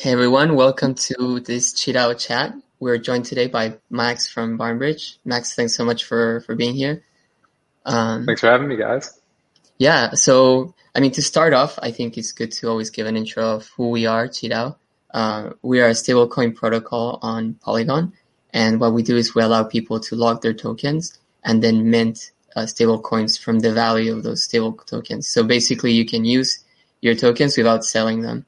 Hey everyone, welcome to this QiDao chat. We're joined today by Max from Barnbridge. Max, thanks so much for, for being here. Um, thanks for having me, guys. Yeah, so I mean, to start off, I think it's good to always give an intro of who we are, QiDao. Uh, we are a stablecoin protocol on Polygon, and what we do is we allow people to lock their tokens and then mint uh, stablecoins from the value of those stable tokens. So basically, you can use your tokens without selling them.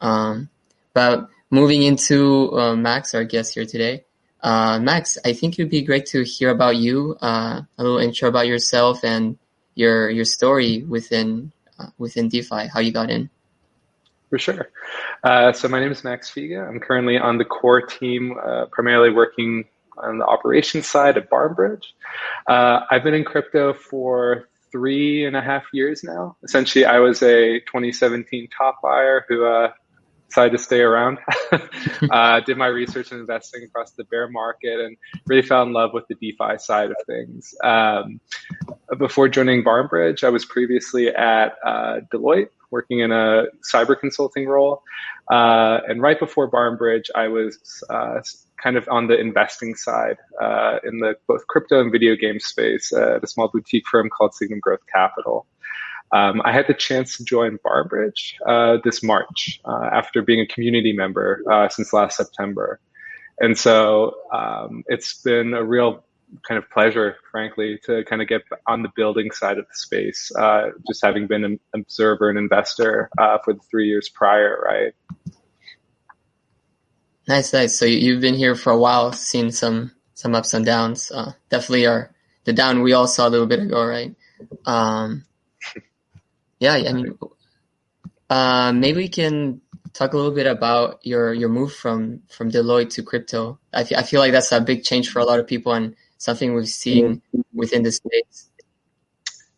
Um, but moving into uh, Max, our guest here today. Uh, Max, I think it'd be great to hear about you, uh, a little intro about yourself and your your story within uh, within DeFi, how you got in. For sure. Uh, so my name is Max Figa. I'm currently on the core team, uh, primarily working on the operations side at Barnbridge. I've been in crypto for three and a half years now. Essentially, I was a 2017 top buyer who decided to stay around. uh, did my research and investing across the bear market and really fell in love with the DeFi side of things. Um, before joining Barnbridge, I was previously at uh, Deloitte working in a cyber consulting role. Uh, and right before Barnbridge, I was uh, kind of on the investing side uh, in the both crypto and video game space at a small boutique firm called Signum Growth Capital. Um, I had the chance to join Barnbridge uh, this March uh, after being a community member uh, since last September. And so um, it's been a real kind of pleasure, frankly, to kind of get on the building side of the space, uh, just having been an observer and investor uh, for the three years prior, right? Nice, nice. So you've been here for a while, seen some some ups and downs. Uh, definitely are the down we all saw a little bit ago, right? Um, yeah, I mean, uh, maybe we can talk a little bit about your your move from from Deloitte to crypto. I, feel like that's a big change for a lot of people and something we've seen within the space.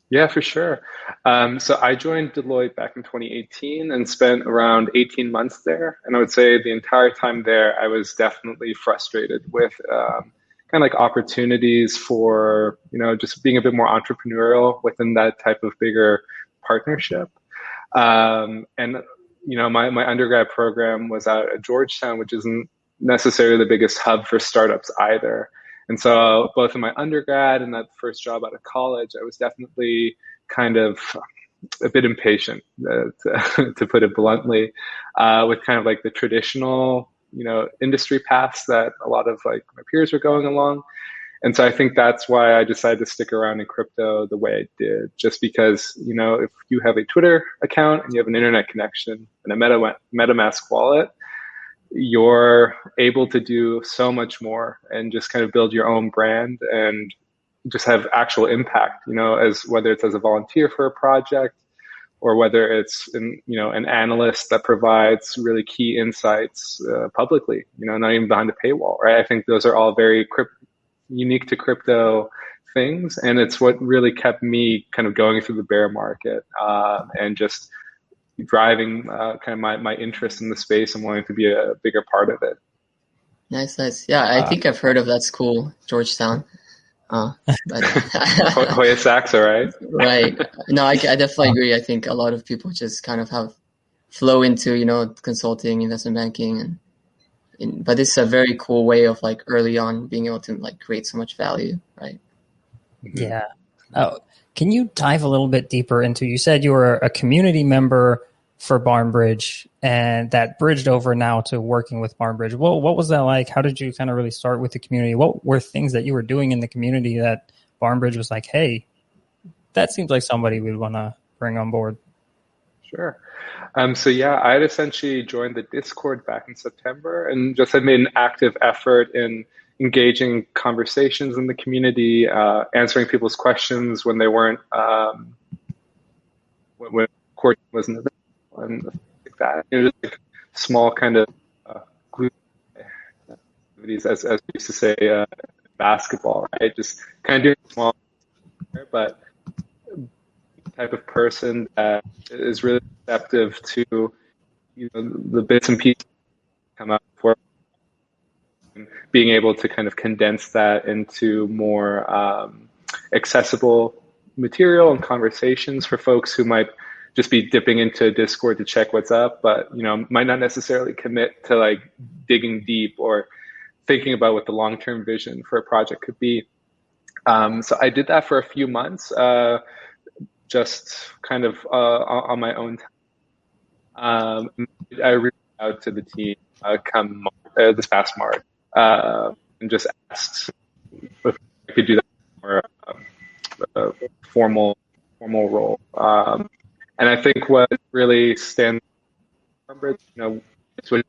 Yeah, for sure. Um, so I joined Deloitte back in 2018 and spent around 18 months there. And I would say the entire time there, I was definitely frustrated with um, kind of like opportunities for, you know, just being a bit more entrepreneurial within that type of bigger partnership. Um, and you know, my, my undergrad program was at Georgetown, which isn't necessarily the biggest hub for startups either. And so, both in my undergrad and that first job out of college, I was definitely kind of a bit impatient, uh, to, to, put it bluntly, uh, with kind of like the traditional, you know, industry paths that a lot of like my peers were going along. And so I think that's why I decided to stick around in crypto the way I did, just because, you know, if you have a Twitter account and you have an internet connection and a Meta, MetaMask wallet, you're able to do so much more and just kind of build your own brand and just have actual impact, you know, as whether it's as a volunteer for a project or whether it's in, you know an analyst that provides really key insights uh, publicly, you know, not even behind a paywall, right? I think those are all very crypt- unique to crypto things, and it's what really kept me kind of going through the bear market uh, and just driving uh, kind of my, my interest in the space and wanting to be a bigger part of it. Nice, nice. Yeah, I uh, think I've heard of that school, Georgetown. Uh, but Hoya Saxa, right? right. No, I, I definitely agree. I think a lot of people just kind of have flow into you know consulting, investment banking, and in, but this is a very cool way of like early on being able to like create so much value, right? Mm-hmm. Yeah. Oh, can you dive a little bit deeper into? You said you were a community member for Barnbridge, and that bridged over now to working with Barnbridge. What what was that like? How did you kind of really start with the community? What were things that you were doing in the community that Barnbridge was like, hey, that seems like somebody we'd want to bring on board? Sure. Um, so yeah, I had essentially joined the Discord back in September and just had made an active effort in engaging conversations in the community, uh, answering people's questions when they weren't um, when, court wasn't available and like that. You know, just like small kind of uh, activities, as as we used to say, uh, basketball, right? Just kind of doing small, but type of person that is really receptive to you know the bits and pieces come out for being able to kind of condense that into more um, accessible material and conversations for folks who might just be dipping into Discord to check what's up, but you know, might not necessarily commit to like digging deep or thinking about what the long term vision for a project could be. Um, so I did that for a few months, uh, just kind of uh, on my own. Um, I reached out to the team uh, come uh, this past March uh, and just asked if I could do that more uh, formal formal role. Um, and I think what really stands, out you know, it's what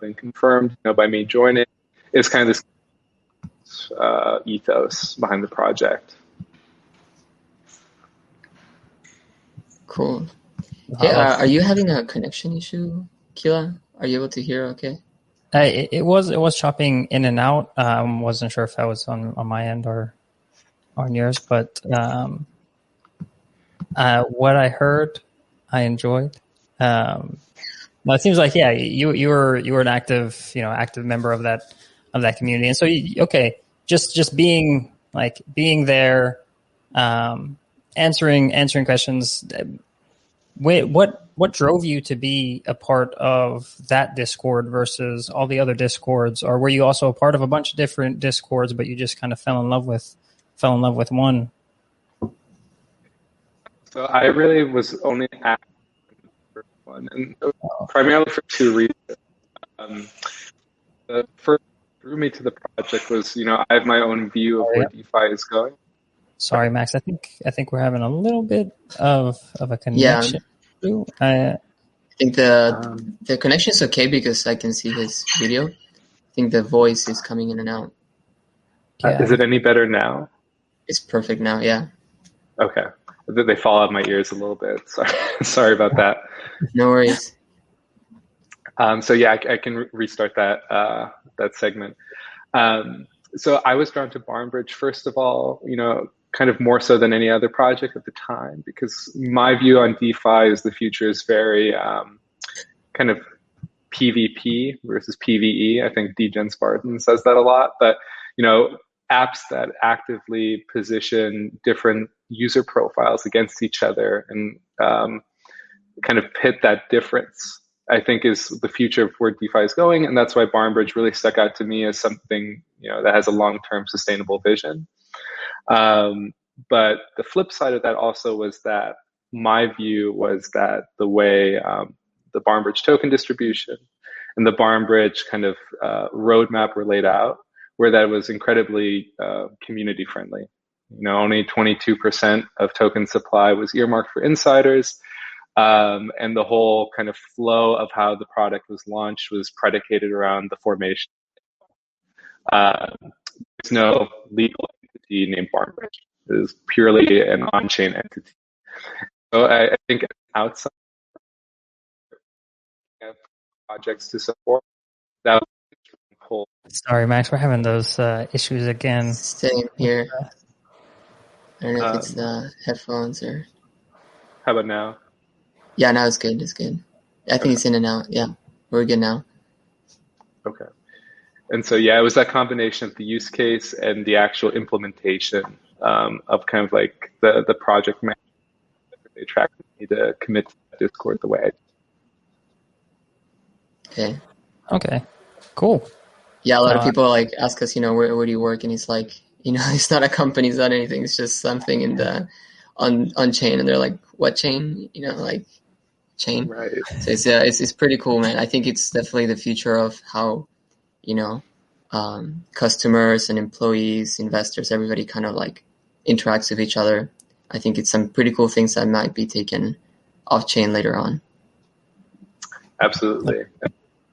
been confirmed, you know, by me joining, is kind of this uh, ethos behind the project. Cool. Hey, uh, are you having a connection issue, Kila? Are you able to hear? Okay. Uh, it, it, was it was chopping in and out. Um, wasn't sure if that was on on my end or on yours, but um, uh, what I heard, I enjoyed. Um, well, it seems like yeah, you you were you were an active you know active member of that of that community, and so you, okay, just just being like being there, um, answering answering questions. Wait, what what drove you to be a part of that Discord versus all the other Discords, or were you also a part of a bunch of different Discords, but you just kind of fell in love with fell in love with one? So I really was only at one, and primarily for two reasons. Um, the first drew me to the project was, you know, I have my own view of oh, where DeFi is going. Sorry, Max. I think I think we're having a little bit of of a connection. Yeah. I, I think the um, the connection is okay because I can see his video. I think the voice is coming in and out. Yeah. Uh, is it any better now? It's perfect now. Yeah. Okay. They fall out my ears a little bit. Sorry, sorry about that. No worries. Um, so yeah, I, I, can re- restart that uh, that segment. Um, so I was drawn to Barnbridge first of all, you know, kind of more so than any other project at the time, because my view on DeFi is the future is very um, kind of PvP versus PvE. I think Degen Spartan says that a lot, but you know, apps that actively position different user profiles against each other and um, kind of pit that difference I think is the future of where DeFi is going, and that's why Barnbridge really stuck out to me as something you know that has a long-term sustainable vision. Um, but the flip side of that also was that my view was that the way um, the Barnbridge token distribution and the Barnbridge kind of uh, roadmap were laid out, where that was incredibly uh, community friendly. You know, only 22% of token supply was earmarked for insiders. Um, and the whole kind of flow of how the product was launched was predicated around the formation. Uh, there's no legal entity named Barnbridge. It is purely an on-chain entity. So I, I think outside of projects to support, that whole. Sorry, Max, we're having those uh, issues again. Same here. I don't know if um, it's the headphones or. How about now? Yeah, now it's good. It's good. I think okay. it's in and out. Yeah, we're good now. Okay. And so, yeah, it was that combination of the use case and the actual implementation um, of kind of like the, the project management they attracted me to commit to Discord the way I did. Okay. Okay. Cool. Yeah, a lot uh, of people like ask us, you know, where, where do you work? And he's like, you know, it's not a company, it's not anything. It's just something in the on on chain, and they're like, what chain? You know, like chain. Right. So it's uh, it's it's pretty cool, man. I think it's definitely the future of how, you know, um, customers and employees, investors, everybody kind of like interacts with each other. I think it's some pretty cool things that might be taken off chain later on. Absolutely.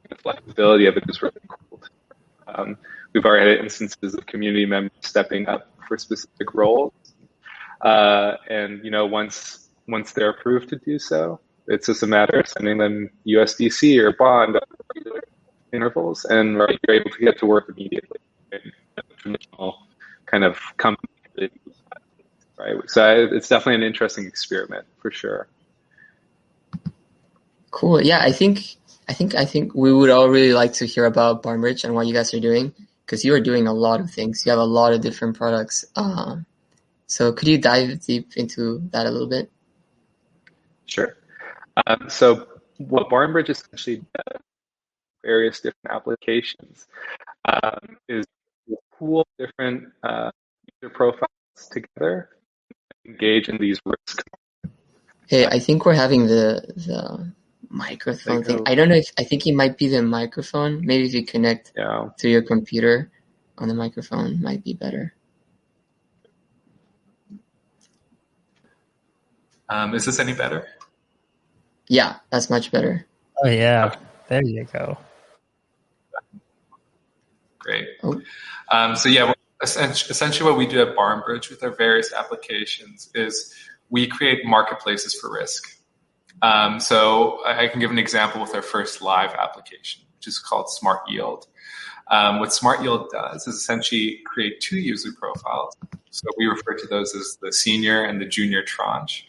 The flexibility of it is really cool. Um, we've already had instances of community members stepping up for specific roles. Uh, and, you know, once, once they're approved to do so, it's just a matter of sending them USDC or bond intervals and right, you're able to get to work immediately. Traditional kind of company, right? So it's definitely an interesting experiment for sure. Cool. Yeah, I think I think I think we would all really like to hear about Barnbridge and what you guys are doing because you are doing a lot of things. You have a lot of different products. Um, so could you dive deep into that a little bit? Sure. Um, so what BarnBridge essentially does, various different applications, um, is pool different uh, user profiles together, engage in these risks. Hey, I think we're having the the microphone thing. I don't know if I think it might be the microphone. Maybe if you connect yeah. to your computer on the microphone, might be better. Um, is this any better? Yeah, that's much better. Oh yeah, there you go. Great. Oh. Um, so yeah, essentially what we do at BarnBridge with our various applications is we create marketplaces for risk. Um, so I can give an example with our first live application, which is called Smart Yield. Um, what Smart Yield does is essentially create two user profiles. So we refer to those as the senior and the junior tranche.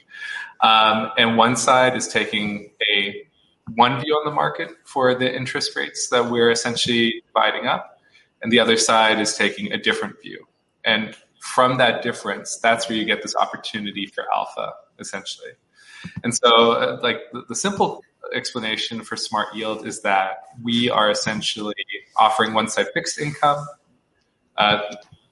Um, and one side is taking a one view on the market for the interest rates that we're essentially dividing up, and the other side is taking a different view. And from that difference, that's where you get this opportunity for alpha, essentially. And so, uh, like the, the simple explanation for smart yield is that we are essentially offering one side fixed income. Uh,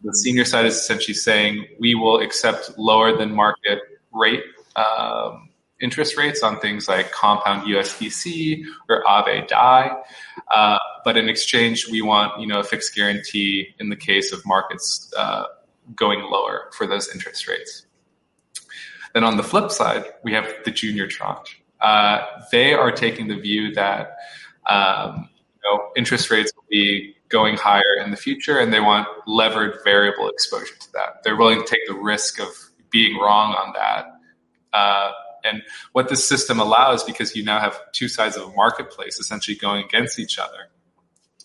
the senior side is essentially saying we will accept lower than market rate um, interest rates on things like compound USDC or Aave DAI. Uh, but in exchange, we want you know a fixed guarantee in the case of markets uh, going lower for those interest rates. Then on the flip side, we have the junior tranche. Uh, they are taking the view that um, you know interest rates will be going higher in the future, and they want levered variable exposure to that. They're willing to take the risk of being wrong on that uh, and what this system allows, because you now have two sides of a marketplace essentially going against each other,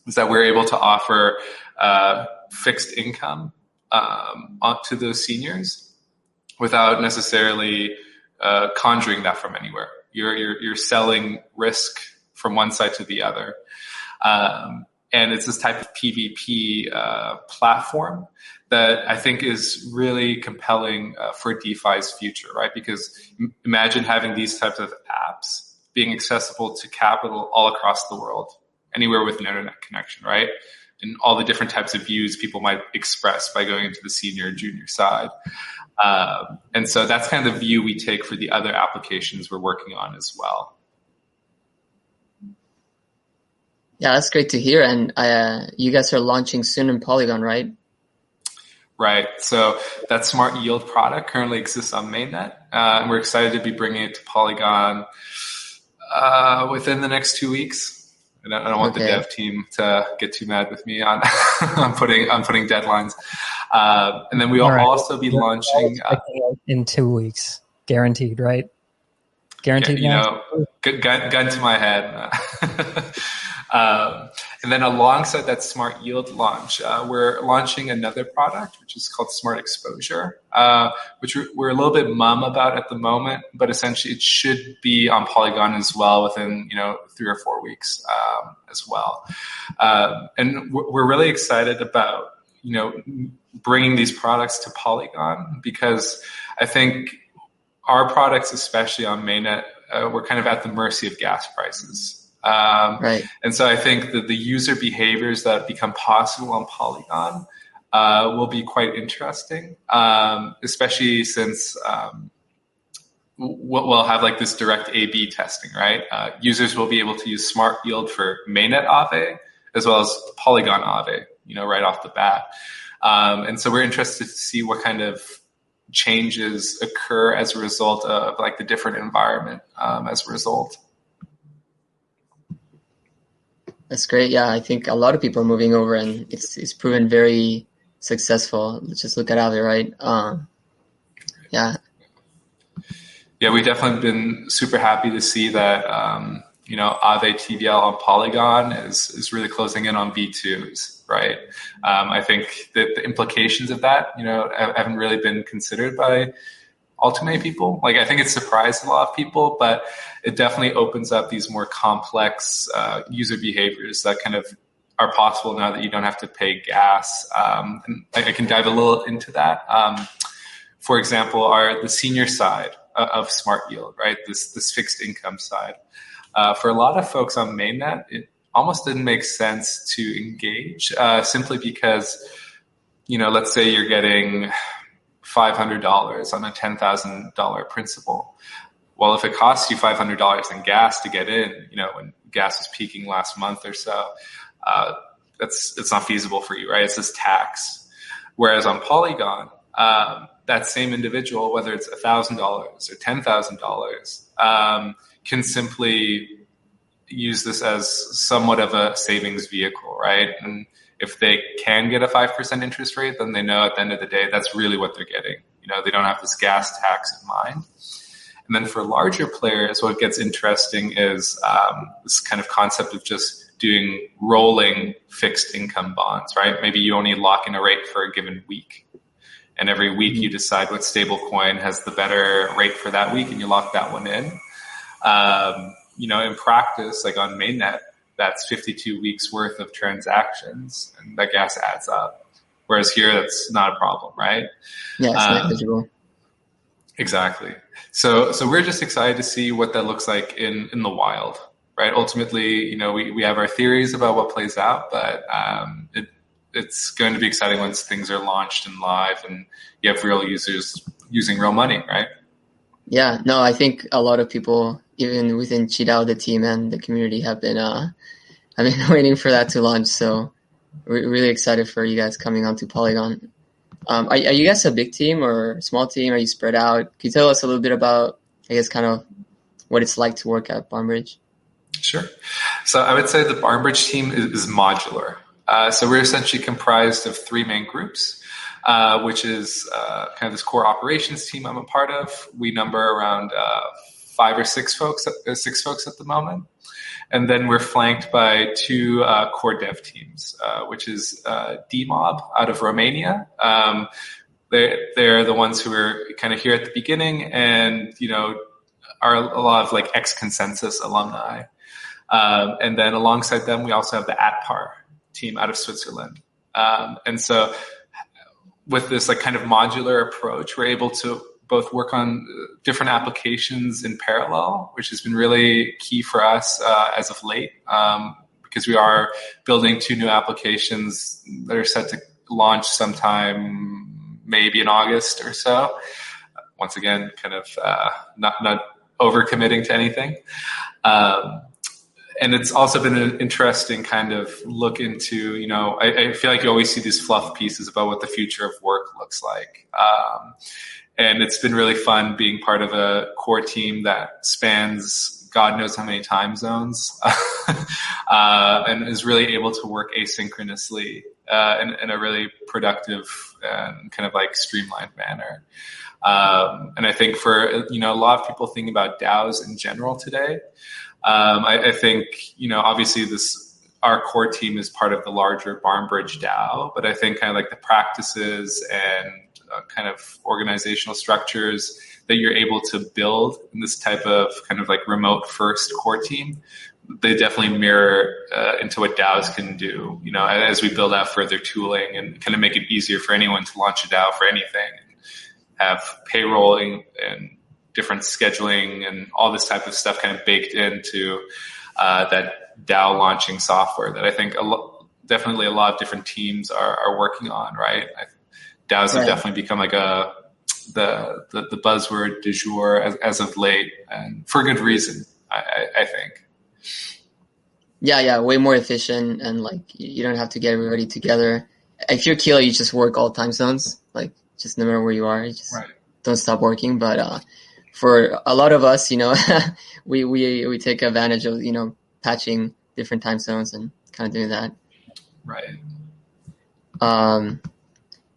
is that we're able to offer uh, fixed income um, to those seniors without necessarily uh, conjuring that from anywhere. You're, you're, you're selling risk from one side to the other. Um, and it's this type of PVP uh, platform that I think is really compelling uh, for DeFi's future, right? Because imagine having these types of apps being accessible to capital all across the world, anywhere with an internet connection, right? And all the different types of views people might express by going into the senior and junior side. Um, and so that's kind of the view we take for the other applications we're working on as well. Yeah, that's great to hear. And uh, you guys are launching soon in Polygon, right? Right. So that smart yield product currently exists on mainnet. Uh, and we're excited to be bringing it to Polygon uh, within the next two weeks. I don't, I don't want okay. the dev team to get too mad with me on, on putting on putting deadlines. Uh, and then we will right. also be You're launching uh, in two weeks, guaranteed, right? Guaranteed. Yeah, you know, gun, gun to my head. Um, and then alongside that smart yield launch, uh, we're launching another product, which is called Smart Exposure, uh, which we're, a little bit mum about at the moment, but essentially it should be on Polygon as well within, you know, three or four weeks um, as well. Um, and we're really excited about, you know, bringing these products to Polygon because I think our products, especially on mainnet, uh, we're kind of at the mercy of gas prices. Um, right. And so I think that the user behaviors that become possible on Polygon uh, will be quite interesting, um, especially since um, we'll have like this direct A/B testing, right? Uh, users will be able to use Smart Yield for mainnet Aave as well as Polygon Aave, you know, right off the bat. Um, and so we're interested to see what kind of changes occur as a result of like the different environment um, as a result. That's great. Yeah, I think a lot of people are moving over, and it's it's proven very successful. Let's just look at Aave, right? Um, yeah. Yeah, we've definitely been super happy to see that. Um, you know, Aave TVL on Polygon is is really closing in on V2s, right? Um, I think that the implications of that, you know, haven't really been considered by all too many people. Like I think it surprised a lot of people, but it definitely opens up these more complex uh, user behaviors that kind of are possible now that you don't have to pay gas. Um, and I, I, can dive a little into that. Um, for example, our the senior side uh, of smart yield, right? This this fixed income side. Uh, for a lot of folks on mainnet, it almost didn't make sense to engage uh, simply because, you know, let's say you're getting five hundred dollars on a ten thousand dollar principal. Well, if it costs you five hundred dollars in gas to get in, you know, when gas was peaking last month or so, uh, that's it's not feasible for you, right? It's this tax. Whereas on Polygon, um, that same individual, whether it's thousand dollars or ten thousand um, dollars, can simply use this as somewhat of a savings vehicle, right? And if they can get a five percent interest rate, then they know at the end of the day that's really what they're getting. You know, they don't have this gas tax in mind. And then for larger players, what gets interesting is um, this kind of concept of just doing rolling fixed income bonds, right? Maybe you only lock in a rate for a given week. And every week you decide what stable coin has the better rate for that week and you lock that one in. Um, you know, in practice, like on mainnet, that's 52 weeks worth of transactions and that gas adds up. Whereas here, that's not a problem, right? Yeah, it's um, Exactly. So, so we're just excited to see what that looks like in, in the wild right? Ultimately, you know, we, we have our theories about what plays out, but um, it, it's going to be exciting once things are launched and live and you have real users using real money, right? Yeah, no, I think a lot of people, even within QiDao, the team and the community, have been uh, I've been waiting for that to launch. So we're really excited for you guys coming onto Polygon. Um, are, are, you guys a big team or small team? Are you spread out? Can you tell us a little bit about, I guess, kind of what it's like to work at Barnbridge? Sure. So I would say the Barnbridge team is, is modular. Uh, so we're essentially comprised of three main groups, uh, which is uh, kind of this core operations team I'm a part of. We number around uh, five or six folks, uh, six folks at the moment. And then we're flanked by two uh, core dev teams, which is DMob out of Romania. Um, they, they're the ones who are kind of here at the beginning and, you know, are a lot of like ex ConsenSys alumni. Um, and then alongside them, we also have the Atpar team out of Switzerland. Um, and so with this like kind of modular approach, we're able to both work on different applications in parallel, which has been really key for us uh, as of late, um, because we are building two new applications that are set to launch sometime maybe in August or so. Once again, kind of uh, not not overcommitting to anything. Um, and it's also been an interesting kind of look into, you know, I, I, feel like you always see these fluff pieces about what the future of work looks like. Um, and it's been really fun being part of a core team that spans God knows how many time zones uh, and is really able to work asynchronously uh, in, in, a really productive and kind of like streamlined manner. Um, and I think for, you know, a lot of people thinking about DAOs in general today, um, I, I, think you know obviously this our core team is part of the larger Barnbridge DAO, but I think kind of like the practices and uh, kind of organizational structures that you're able to build in this type of kind of like remote first core team, they definitely mirror uh, into what DAOs can do. You know, as we build out further tooling and kind of make it easier for anyone to launch a DAO for anything, have payrolling and different scheduling and all this type of stuff kind of baked into uh, that DAO launching software that I think a lo- definitely a lot of different teams are, are working on, right? I, DAOs right. have definitely become like a the, the, the buzzword du jour as, as, of late, and for good reason, I, I, I think. Yeah, yeah, way more efficient, and like you don't have to get everybody together. If you're Kilo, you just work all time zones, like just no matter where you are, you just right. don't stop working. But uh, for a lot of us, you know, we, we, we take advantage of, you know, patching different time zones and kind of doing that. Right. Um,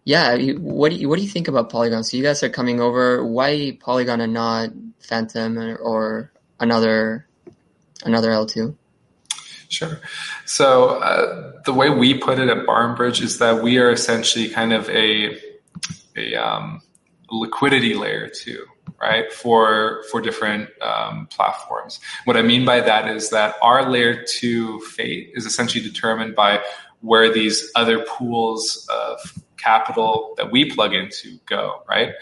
yeah. What do you, what do you think about Polygon? So you guys are coming over. Why Polygon and not Fantom or, or another, another L2? Sure. So uh, the way we put it at Barnbridge is that we are essentially kind of a, a um, liquidity layer too right for for different um, platforms what i mean by that is that our layer 2 fate is essentially determined by where these other pools of capital that we plug into go right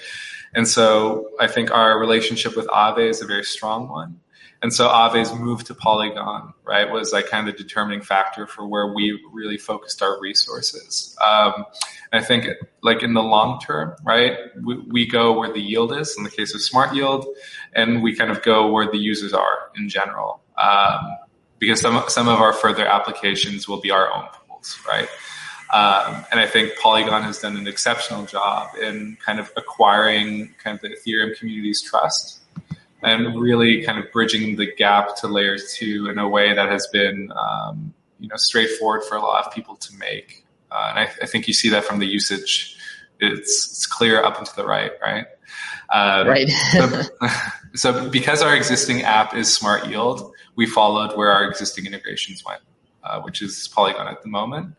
And so I think our relationship with Aave is a very strong one. And so Aave's move to Polygon, right, was like kind of the determining factor for where we really focused our resources. Um, I think like in the long term, right, we, we go where the yield is in the case of smart yield, and we kind of go where the users are in general. Um, because some, some of our further applications will be our own pools, right? Um, and I think Polygon has done an exceptional job in kind of acquiring kind of the Ethereum community's trust and really kind of bridging the gap to layer two in a way that has been um, you know straightforward for a lot of people to make. Uh, and I, I, think you see that from the usage. It's it's clear up and to the right, right? Um, right. so, so, because our existing app is Smart Yield, we followed where our existing integrations went, uh, which is Polygon at the moment.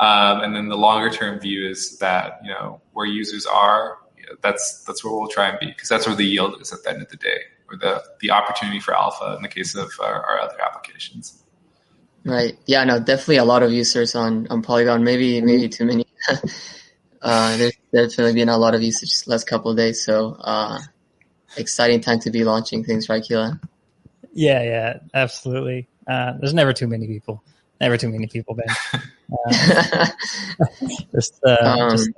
Um, and then the longer term view is that you know where users are, that's that's where we'll try and be because that's where the yield is at the end of the day or the the opportunity for alpha in the case of our, our other applications. Right. Yeah. No. Definitely a lot of users on on Polygon. Maybe maybe too many. uh, there's definitely been a lot of usage last couple of days. So uh, exciting time to be launching things, right, Keelan? Yeah. Yeah. Absolutely. Uh, there's never too many people. Never too many people, Ben. Uh, just, uh, um, just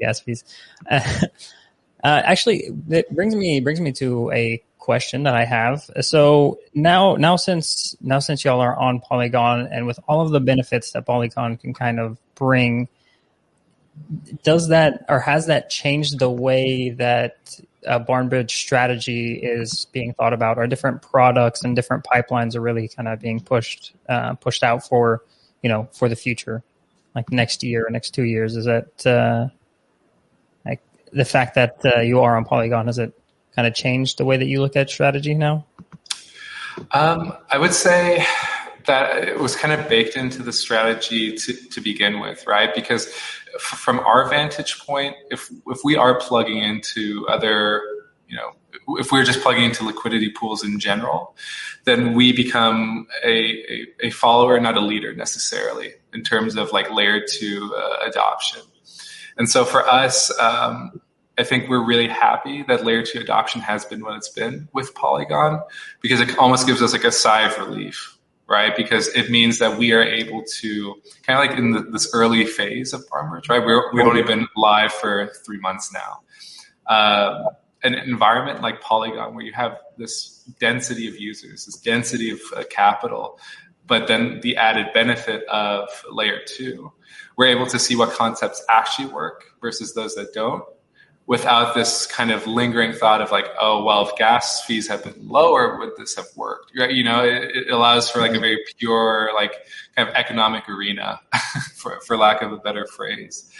gas fees. Uh, actually, it brings me brings me to a question that I have. So now, now since now since y'all are on Polygon and with all of the benefits that Polygon can kind of bring, does that or has that changed the way that uh, Barnbridge strategy is being thought about, or different products and different pipelines are really kind of being pushed uh, pushed out for you know for the future, like next year or next two years? Is that uh, like the fact that uh, you are on Polygon? Is it kind of changed the way that you look at strategy now? Um, I would say that it was kind of baked into the strategy to, to begin with, right? Because f- from our vantage point, if if we are plugging into other, you know, if we're just plugging into liquidity pools in general, then we become a, a, a follower, not a leader necessarily, in terms of like layer two uh, adoption. And so for us, um, I think we're really happy that layer two adoption has been what it's been with Polygon because it almost gives us like a sigh of relief, right? Because it means that we are able to kind of like in the, this early phase of Barnbridge, right? We're, we've only been live for three months now. Uh, an environment like Polygon where you have this density of users, this density of uh, capital, but then the added benefit of layer two, we're able to see what concepts actually work versus those that don't without this kind of lingering thought of like, oh, well, if gas fees had been lower, would this have worked? Right? You know, it, it allows for like a very pure, like kind of economic arena, for, for lack of a better phrase.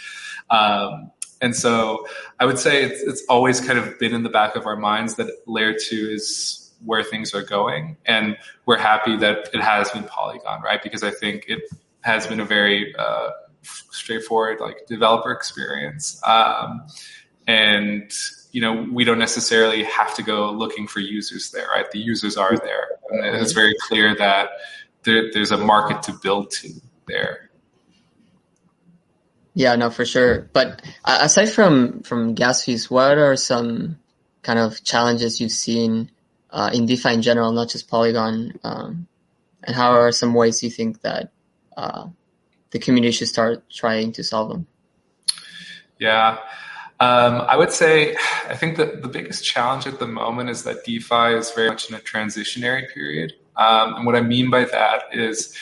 Um, and so I would say it's, it's always kind of been in the back of our minds that layer two is where things are going. And we're happy that it has been Polygon, right? Because I think it has been a very, uh, straightforward like developer experience. Um, and you know we don't necessarily have to go looking for users there right? The users are there. And it's very clear that there, there's a market to build to there. Yeah no for sure. But aside from from gas fees what are some kind of challenges you've seen uh, in defi in general not just polygon um, and how are some ways you think that uh, the community should start trying to solve them? Yeah um, I would say, I think that the biggest challenge at the moment is that DeFi is very much in a transitionary period. Um, and what I mean by that is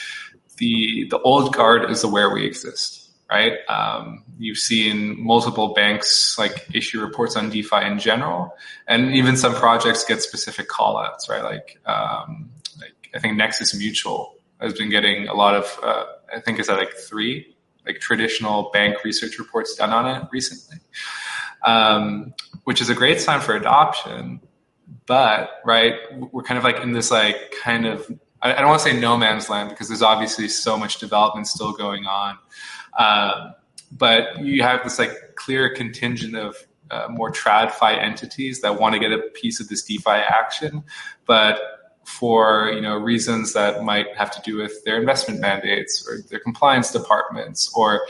the the old guard is aware we exist, right? Um, you've seen multiple banks like issue reports on DeFi in general, and even some projects get specific callouts, right? Like, um, like I think Nexus Mutual has been getting a lot of, uh, I think it's at like three like traditional bank research reports done on it recently um, which is a great sign for adoption. But right, we're kind of like in this like kind of I, don't want to say no man's land because there's obviously so much development still going on. Um, but you have this like clear contingent of uh, more tradfi entities that want to get a piece of this DeFi action, but for you know reasons that might have to do with their investment mandates or their compliance departments or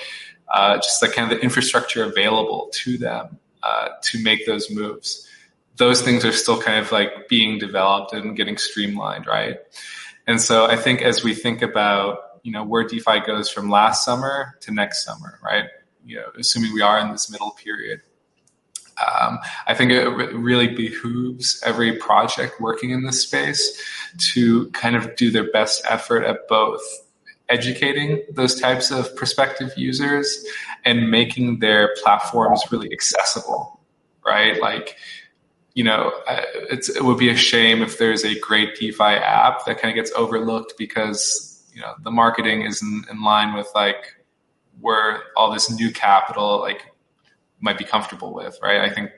uh, just the kind of the infrastructure available to them uh, to make those moves. Those things are still kind of like being developed and getting streamlined, right? And so I think as we think about you know where DeFi goes from last summer to next summer, right? You know, assuming we are in this middle period. Um, I think it really behooves every project working in this space to kind of do their best effort at both educating those types of prospective users and making their platforms really accessible, right? Like, you know, it would be a shame if there's a great DeFi app that kind of gets overlooked because you know the marketing isn't in line with like where all this new capital like might be comfortable with, right? I think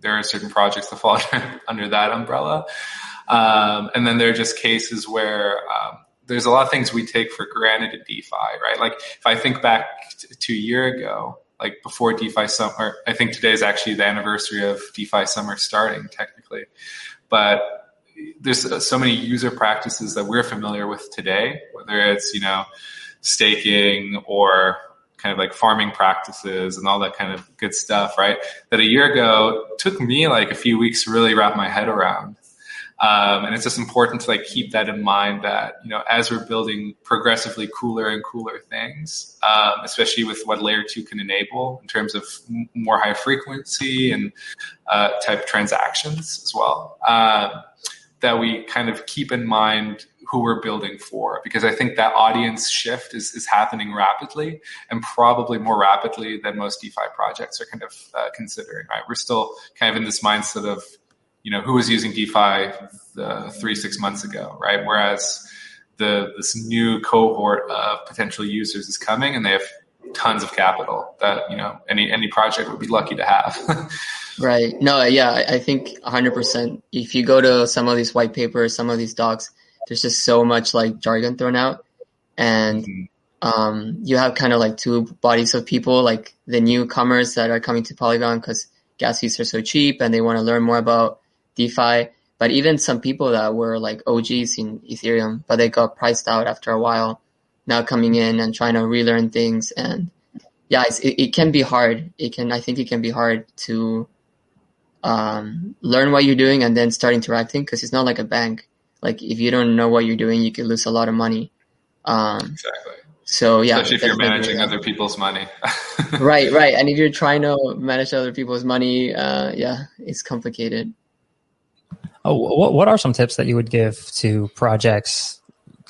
there are certain projects that fall under that umbrella. Um, and then there are just cases where um, there's a lot of things we take for granted in DeFi, right? Like if I think back to a year ago, like before DeFi summer, I think today is actually the anniversary of DeFi summer starting technically, but there's uh, so many user practices that we're familiar with today, whether it's, you know, staking or kind of like farming practices and all that kind of good stuff, right? That a year ago took me like a few weeks to really wrap my head around. Um, and it's just important to like keep that in mind that you know as we're building progressively cooler and cooler things, um, especially with what layer two can enable in terms of more high frequency and uh, type transactions as well. Um, that we kind of keep in mind who we're building for because I think that audience shift is, is happening rapidly and probably more rapidly than most DeFi projects are kind of uh, considering, right? We're still kind of in this mindset of, you know, who was using DeFi uh, three, six months ago, right? Whereas the, this new cohort of potential users is coming and they have tons of capital that, you know, any, any project would be lucky to have. Right. No, yeah, I think 100%. If you go to some of these white papers, some of these docs, there's just so much like jargon thrown out. And mm-hmm. um, you have kind of like two bodies of people, like the newcomers that are coming to Polygon because gas fees are so cheap and they want to learn more about DeFi. But even some people that were like OGs in Ethereum, but they got priced out after a while, now coming in and trying to relearn things. And yeah, it, it can be hard. It can, I think it can be hard to um, learn what you're doing and then start interacting because it's not like a bank. Like if you don't know what you're doing, you could lose a lot of money. Um, exactly. So yeah, especially if you're managing other people's money. right, right. And if you're trying to manage other people's money, uh, yeah, it's complicated. Oh, what what are some tips that you would give to projects,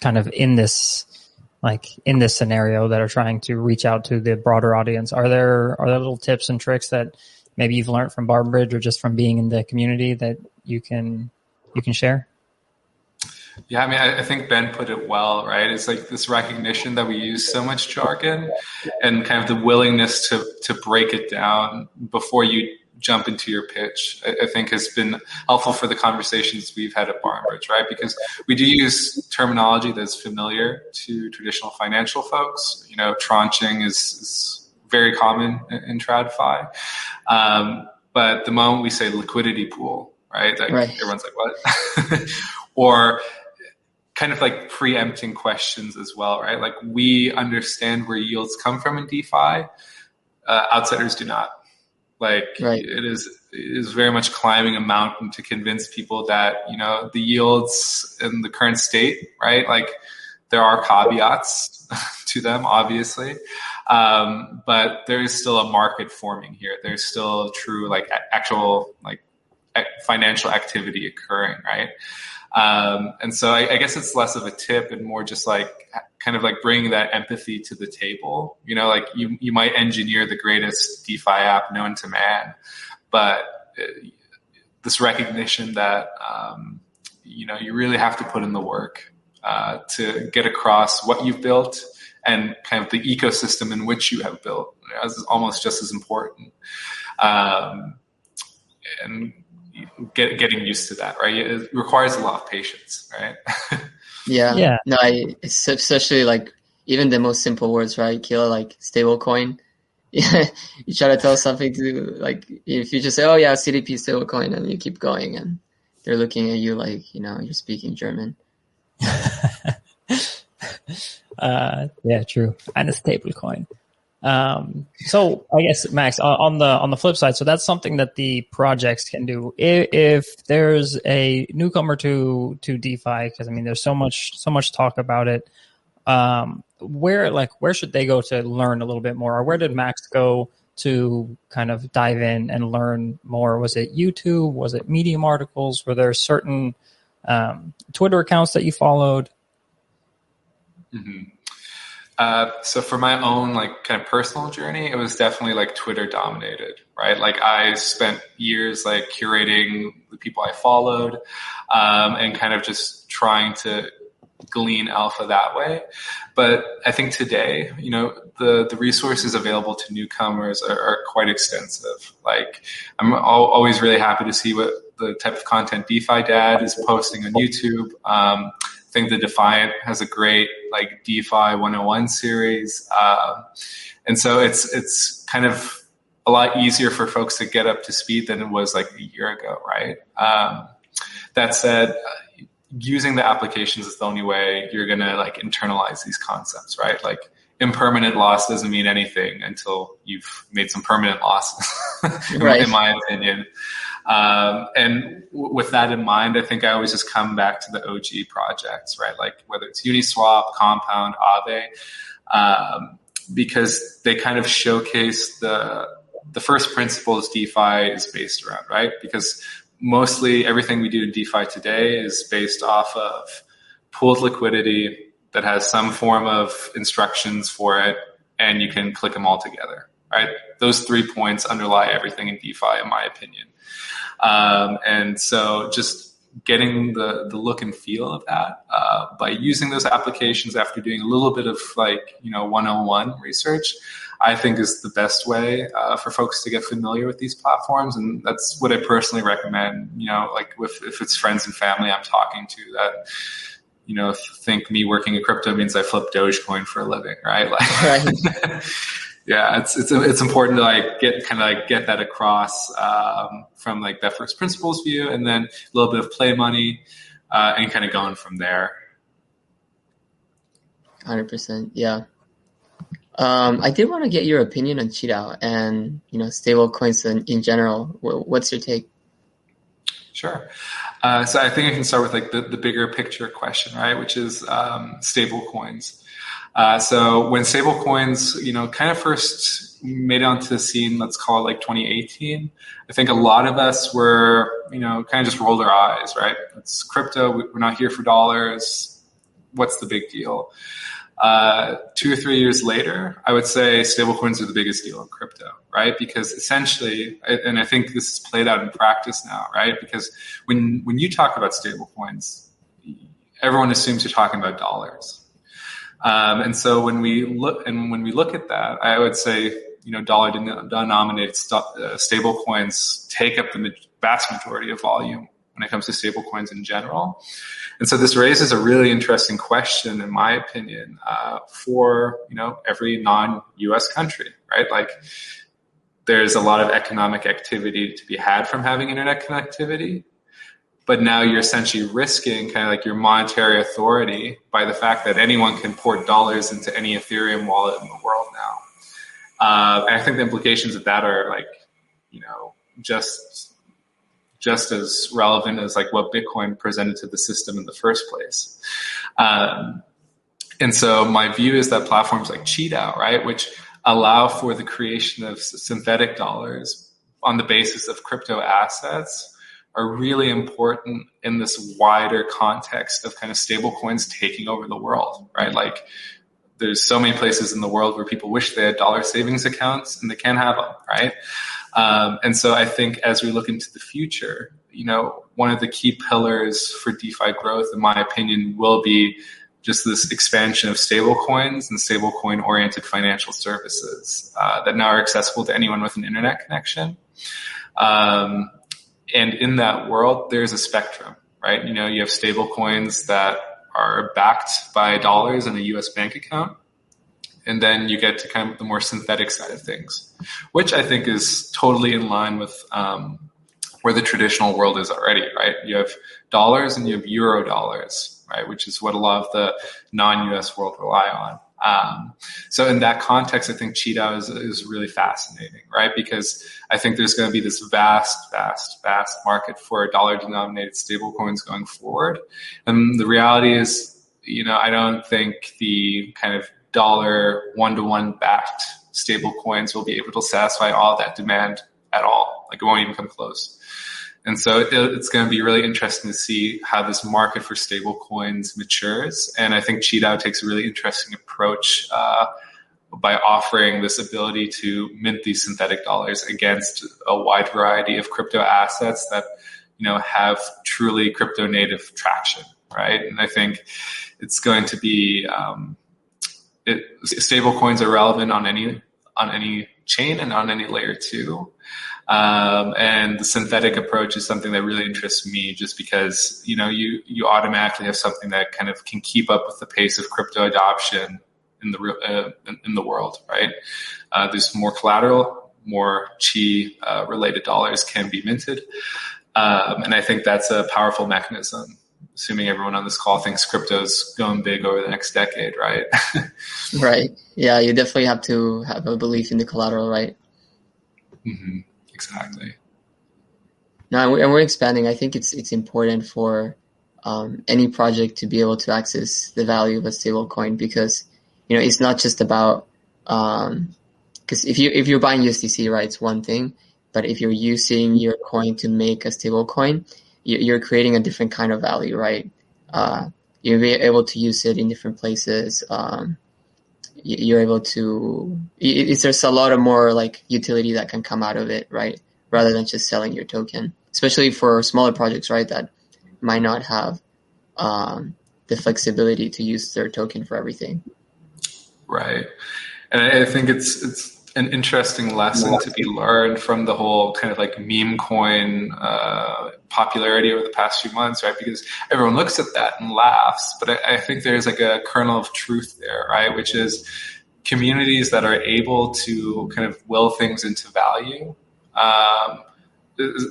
kind of in this, like in this scenario that are trying to reach out to the broader audience? Are there are there little tips and tricks that maybe you've learned from Barnbridge or just from being in the community that you can you can share? Yeah, I mean, I, think Ben put it well, right? It's like this recognition that we use so much jargon and kind of the willingness to to break it down before you jump into your pitch, I, I think has been helpful for the conversations we've had at Barnbridge, right? Because we do use terminology that's familiar to traditional financial folks. You know, tranching is, is very common in TradFi. Um, but the moment we say liquidity pool, right, like right. everyone's like, what? or kind of like preempting questions as well, right? Like we understand where yields come from in DeFi. Uh, outsiders do not. Like right. it is it is very much climbing a mountain to convince people that you know the yields in the current state, right? Like there are caveats to them, obviously, um, but there is still a market forming here. There's still true like actual like financial activity occurring, right? Um, and so I, I, guess it's less of a tip and more just like kind of like bringing that empathy to the table. You know, like you you might engineer the greatest DeFi app known to man, but uh, this recognition that um, you know you really have to put in the work uh, to get across what you've built and kind of the ecosystem in which you have built is almost just as important. Um, and get, getting used to that, right? It requires a lot of patience, right? yeah. Yeah. No, I, especially like even the most simple words, right? Kill like stable coin. You try to tell something to like if you just say, "Oh yeah, CDP stable coin," and you keep going, and they're looking at you like you know you're speaking German. Uh, yeah, true. And a stable coin. Um, so I guess Max on the on the flip side, so that's something that the projects can do. If, if there's a newcomer to to DeFi, because I mean, there's so much so much talk about it. Um, where like where should they go to learn a little bit more, or where did Max go to kind of dive in and learn more? Was it YouTube? Was it Medium articles? Were there certain um, Twitter accounts that you followed? Mm-hmm. Uh, so for my own like kind of personal journey, it was definitely like Twitter dominated, right? Like I spent years like curating the people I followed, um, and kind of just trying to glean alpha that way. But I think today, you know, the the resources available to newcomers are, are quite extensive. Like I'm always really happy to see what the type of content DeFi Dad is posting on YouTube. Um, I think the Defiant has a great like DeFi 101 series, um, and so it's it's kind of a lot easier for folks to get up to speed than it was like a year ago, right? Um, that said, using the applications is the only way you're gonna like internalize these concepts, right? Like impermanent loss doesn't mean anything until you've made some permanent losses, right. in my opinion. Um, and w- with that in mind, I think I always just come back to the OG projects, right? Like whether it's Uniswap, Compound, Aave, um, because they kind of showcase the the first principles DeFi is based around, right? Because mostly everything we do in DeFi today is based off of pooled liquidity that has some form of instructions for it, and you can click them all together, right? Those three points underlie everything in DeFi, in my opinion. Um, and so just getting the, the look and feel of that uh, by using those applications after doing a little bit of like, you know, 101 research, I think is the best way uh, for folks to get familiar with these platforms. And that's what I personally recommend, you know, like with, if it's friends and family I'm talking to that, you know, think me working in crypto means I flip Dogecoin for a living, right? Like, right. yeah, it's it's it's important to like get kind of like get that across um, from like that first principles view, and then a little bit of play money, uh, and kind of going from there. Hundred percent, yeah. Um, I did want to get your opinion on QiDao and you know stable coins in, in general. What's your take? Sure. Uh, so I think I can start with like the, the bigger picture question, right? Which is um, stable coins. Uh, so when stablecoins, you know, kind of first made onto the scene, let's call it like 2018, I think a lot of us were, you know, kind of just rolled our eyes, right? It's crypto. We're not here for dollars. What's the big deal? Uh, two or three years later, I would say stablecoins are the biggest deal in crypto, right? Because essentially, and I think this is played out in practice now, right? Because when when you talk about stablecoins, everyone assumes you're talking about dollars, um, and so when we look and when we look at that, I would say you know dollar denominated st- uh, stable coins take up the vast majority of volume when it comes to stable coins in general. And so this raises a really interesting question, in my opinion, uh, for you know every non-U.S. country, right? Like there's a lot of economic activity to be had from having internet connectivity but now you're essentially risking kind of like your monetary authority by the fact that anyone can port dollars into any Ethereum wallet in the world now. Uh, and I think the implications of that are like, you know, just just as relevant as like what Bitcoin presented to the system in the first place. Um, and so my view is that platforms like QiDao, right, which allow for the creation of synthetic dollars on the basis of crypto assets are really important in this wider context of kind of stable coins taking over the world, right? Like there's so many places in the world where people wish they had dollar savings accounts and they can't have them, right? Um, and so I think as we look into the future, you know, one of the key pillars for DeFi growth, in my opinion, will be just this expansion of stable coins and stablecoin oriented financial services uh, that now are accessible to anyone with an internet connection. Um, and in that world, there's a spectrum, right? You know, you have stable coins that are backed by dollars in a US bank account. And then you get to kind of the more synthetic side of things, which I think is totally in line with um, where the traditional world is already, right? You have dollars and you have euro dollars, right? Which is what a lot of the non-US world rely on. Um, so in that context, I think QiDao is, is really fascinating, right? Because I think there's going to be this vast, vast, vast market for dollar denominated stablecoins going forward. And the reality is, you know, I don't think the kind of dollar one to one backed stable coins will be able to satisfy all that demand at all. Like it won't even come close. And so it's going to be really interesting to see how this market for stable coins matures. And I think QiDao takes a really interesting approach uh, by offering this ability to mint these synthetic dollars against a wide variety of crypto assets that you know have truly crypto native traction, right? And I think it's going to be um, it, stable coins are relevant on any on any chain and on any layer too. Um, and the synthetic approach is something that really interests me just because, you know, you, you automatically have something that kind of can keep up with the pace of crypto adoption in the real, uh, in, in, the world, right? Uh, there's more collateral, more chi uh, related dollars can be minted. Um, and I think that's a powerful mechanism assuming everyone on this call thinks crypto's going big over the next decade, right? right. Yeah, you definitely have to have a belief in the collateral, right? Mm-hmm. Exactly. No, and we're expanding. I think it's it's important for um, any project to be able to access the value of a stable coin because you know it's not just about because um, if you if you're buying USDC, right, it's one thing, but if you're using your coin to make a stable coin, you're creating a different kind of value, right? Uh, you're able to use it in different places. Um, you're able to, it's, there's a lot of more like utility that can come out of it, right? Rather than just selling your token, especially for smaller projects, right? That might not have, um, the flexibility to use their token for everything. Right. And I think it's, it's, an interesting lesson to be learned from the whole kind of like meme coin uh, popularity over the past few months, right? Because everyone looks at that and laughs, but I, I, think there's like a kernel of truth there, right? Which is communities that are able to kind of will things into value. Um,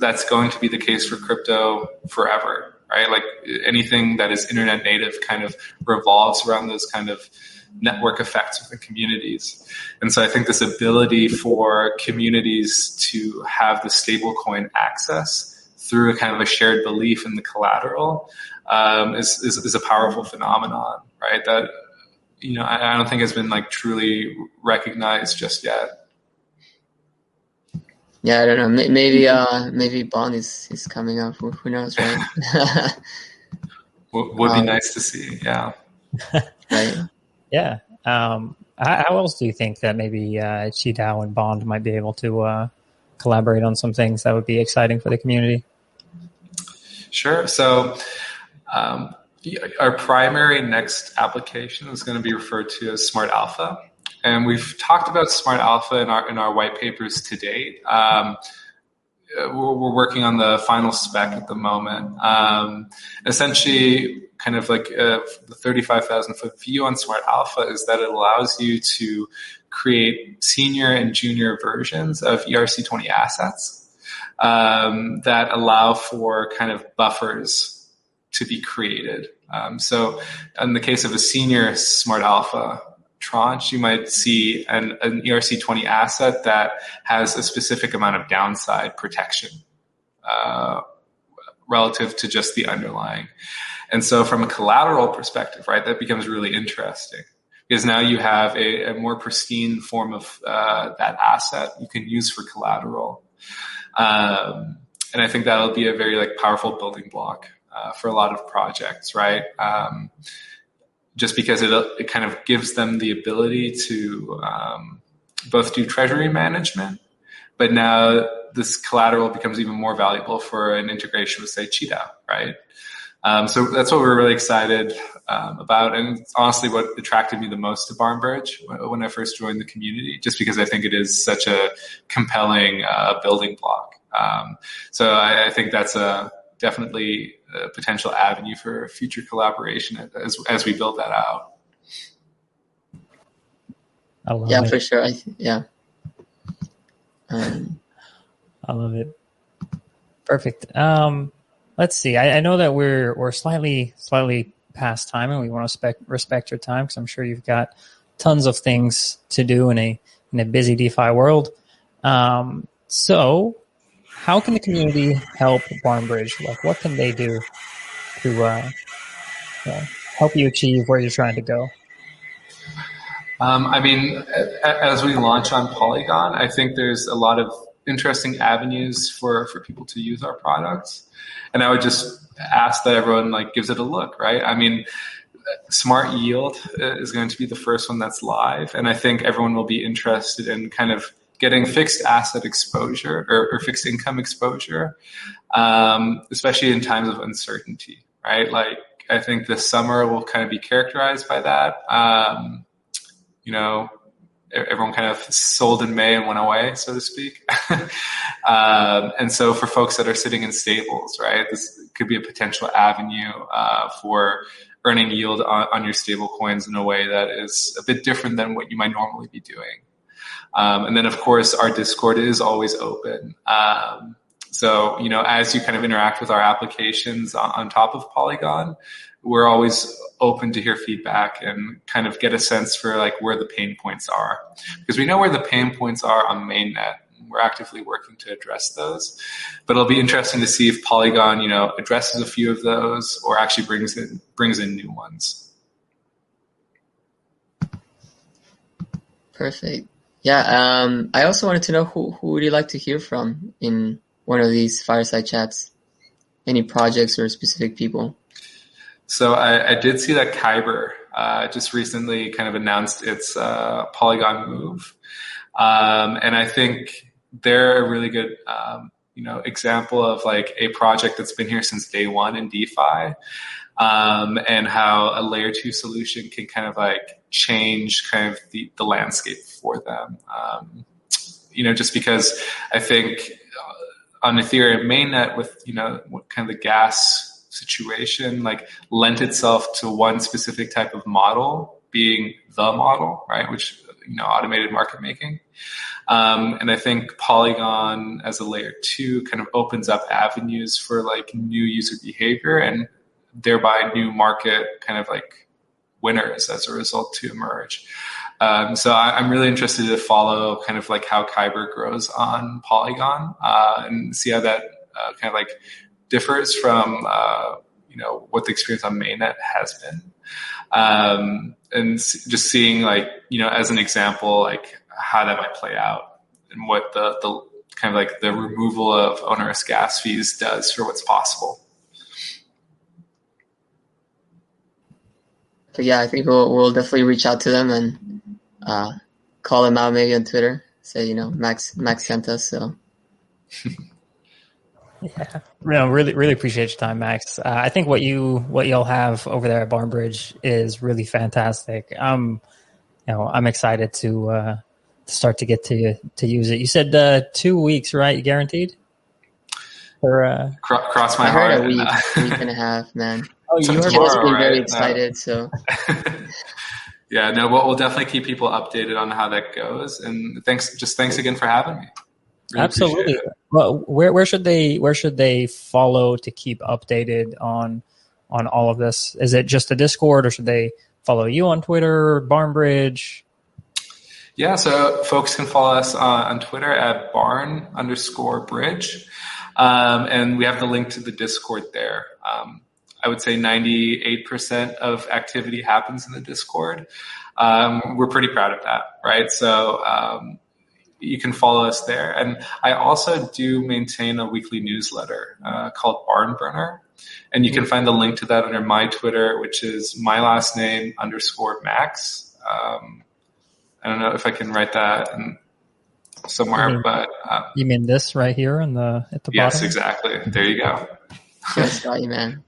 that's going to be the case for crypto forever, right? Like anything that is internet native kind of revolves around those kind of network effects within communities. And so I think this ability for communities to have the stablecoin access through a kind of a shared belief in the collateral um, is, is, is, a powerful phenomenon, right? That, you know, I, I don't think has been like truly recognized just yet. Yeah, I don't know. Maybe, uh, maybe Bond is, is coming up. Who knows, right? would, would be um, nice to see. Yeah. right. Yeah. Um, how, else do you think that maybe uh, QiDao and Bond might be able to uh, collaborate on some things that would be exciting for the community? Sure. So, um, our primary next application is going to be referred to as Smart Alpha, and we've talked about Smart Alpha in our in our white papers to date. Um, we're, we're, working on the final spec at the moment. Um, essentially, kind of like uh, the 35,000 foot view on Smart Alpha is that it allows you to create senior and junior versions of ERC20 assets um, that allow for kind of buffers to be created. Um, so, in the case of a senior Smart Alpha tranche, you might see an, an ERC20 asset that has a specific amount of downside protection uh, relative to just the underlying. And so from a collateral perspective, right, that becomes really interesting because now you have a, a more pristine form of uh, that asset you can use for collateral. Um, and I think that'll be a very like powerful building block uh, for a lot of projects, right? Um, just because it, it kind of gives them the ability to um, both do treasury management, but now this collateral becomes even more valuable for an integration with, say, QiDao, right? Um, so that's what we're really excited um, about, and it's honestly what attracted me the most to Barnbridge when I first joined the community, just because I think it is such a compelling uh, building block. Um, so I, I, think that's a definitely a potential avenue for future collaboration as as we build that out. yeah, it. for sure. I yeah. Um, I love it. Perfect. Um, let's see. I, I, know that we're we're slightly slightly past time, and we want to respect respect your time because I'm sure you've got tons of things to do in a in a busy DeFi world. Um, so, how can the community help Barnbridge? Like, what can they do to uh, help you achieve where you're trying to go? Um, I mean, as we launch on Polygon, I think there's a lot of interesting avenues for, for people to use our products. And I would just ask that everyone like gives it a look, right? I mean, Smart Yield is going to be the first one that's live, and I think everyone will be interested in kind of getting fixed asset exposure or, or fixed income exposure, um, especially in times of uncertainty, right? Like I think this summer will kind of be characterized by that. Um, you know, everyone kind of sold in May and went away, so to speak. um, and so for folks that are sitting in stables, right, this could be a potential avenue uh, for earning yield on, on, your stable coins in a way that is a bit different than what you might normally be doing. Um, and then of course our Discord is always open. Um, so, you know, as you kind of interact with our applications on, on top of Polygon, we're always open to hear feedback and kind of get a sense for like where the pain points are. Because we know where the pain points are on mainnet we're actively working to address those. But it'll be interesting to see if polygon you know addresses a few of those or actually brings in brings in new ones. Perfect. Yeah um, i also wanted to know who, who would you like to hear from in one of these fireside chats? Any projects or specific people so I, I did see that Kyber uh, just recently kind of announced its uh, Polygon move, um, and I think they're a really good um, you know example of like a project that's been here since day one in DeFi, um, and how a layer two solution can kind of like change kind of the, the landscape for them. Um, you know, just because I think uh, on Ethereum mainnet with you know kind of the gas situation like lent itself to one specific type of model being the model, right? Which, you know, automated market making. Um, and I think Polygon as a layer two kind of opens up avenues for like new user behavior and thereby new market kind of like winners as a result to emerge. Um, so I, am really interested to follow kind of like how Kyber grows on Polygon uh, and see how that uh, kind of like differs from uh, you know what the experience on mainnet has been, um, and just seeing like you know as an example like how that might play out and what the the kind of like the removal of onerous gas fees does for what's possible. But yeah, I think we'll we'll definitely reach out to them and uh, call them out maybe on Twitter. Say you know Max Max sent us so. Yeah, no, really, really appreciate your time, Max. Uh, I think what you what you'll have over there at Barnbridge is really fantastic. Um, you know, I'm excited to uh, to start to get to to use it. You said uh, two weeks, right? Guaranteed? Or uh, cross my I heart. Heard a week, week and a half, man. Oh, you are tomorrow, been very excited, so. yeah, no, we'll, we'll definitely keep people updated on how that goes. And thanks, just thanks again for having me. Really Absolutely. Well, where where should they where should they follow to keep updated on on all of this? Is it just the Discord, or should they follow you on Twitter, Barnbridge? Yeah, so folks can follow us uh, on Twitter at barn underscore bridge, um, and we have the link to the Discord there. Um, I would say 98% of activity happens in the Discord. Um, we're pretty proud of that, right? So um, you can follow us there. And I also do maintain a weekly newsletter uh, called Barn Burner. And you can find the link to that under my Twitter, which is my last name underscore Max. Um, I don't know if I can write that somewhere, you mean, but um, you mean this right here in the at the yes, bottom? Yes, exactly. There you go. Yes, got you, man.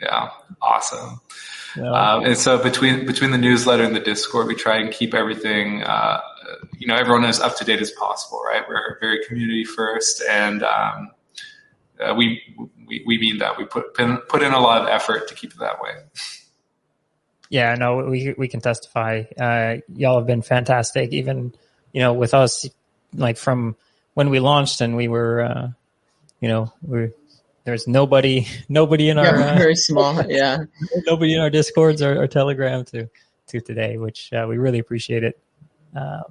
Yeah, awesome. Yeah. Um, and so between between the newsletter and the Discord, we try and keep everything uh, you know everyone as up to date as possible, right? We're very community first, and um, uh, we, we we mean that we put put in a lot of effort to keep it that way. Yeah, no, we we can testify. Uh, y'all have been fantastic. Even you know with us, like from when we launched and we were, uh, you know, we there's nobody nobody in our yeah, very small, yeah, nobody in our discords or, or telegram to to today, which uh, we really appreciate it. Um,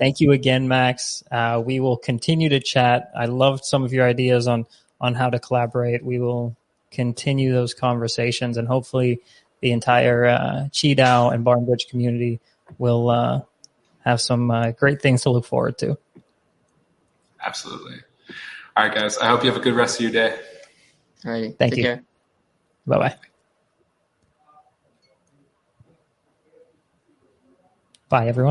thank you again, Max. Uh, we will continue to chat. I loved some of your ideas on on how to collaborate. We will continue those conversations, and hopefully, the entire uh, QiDao and BarnBridge community will uh, have some uh, great things to look forward to. Absolutely. All right, guys. I hope you have a good rest of your day. All right. Thank you. Bye bye. Bye, everyone.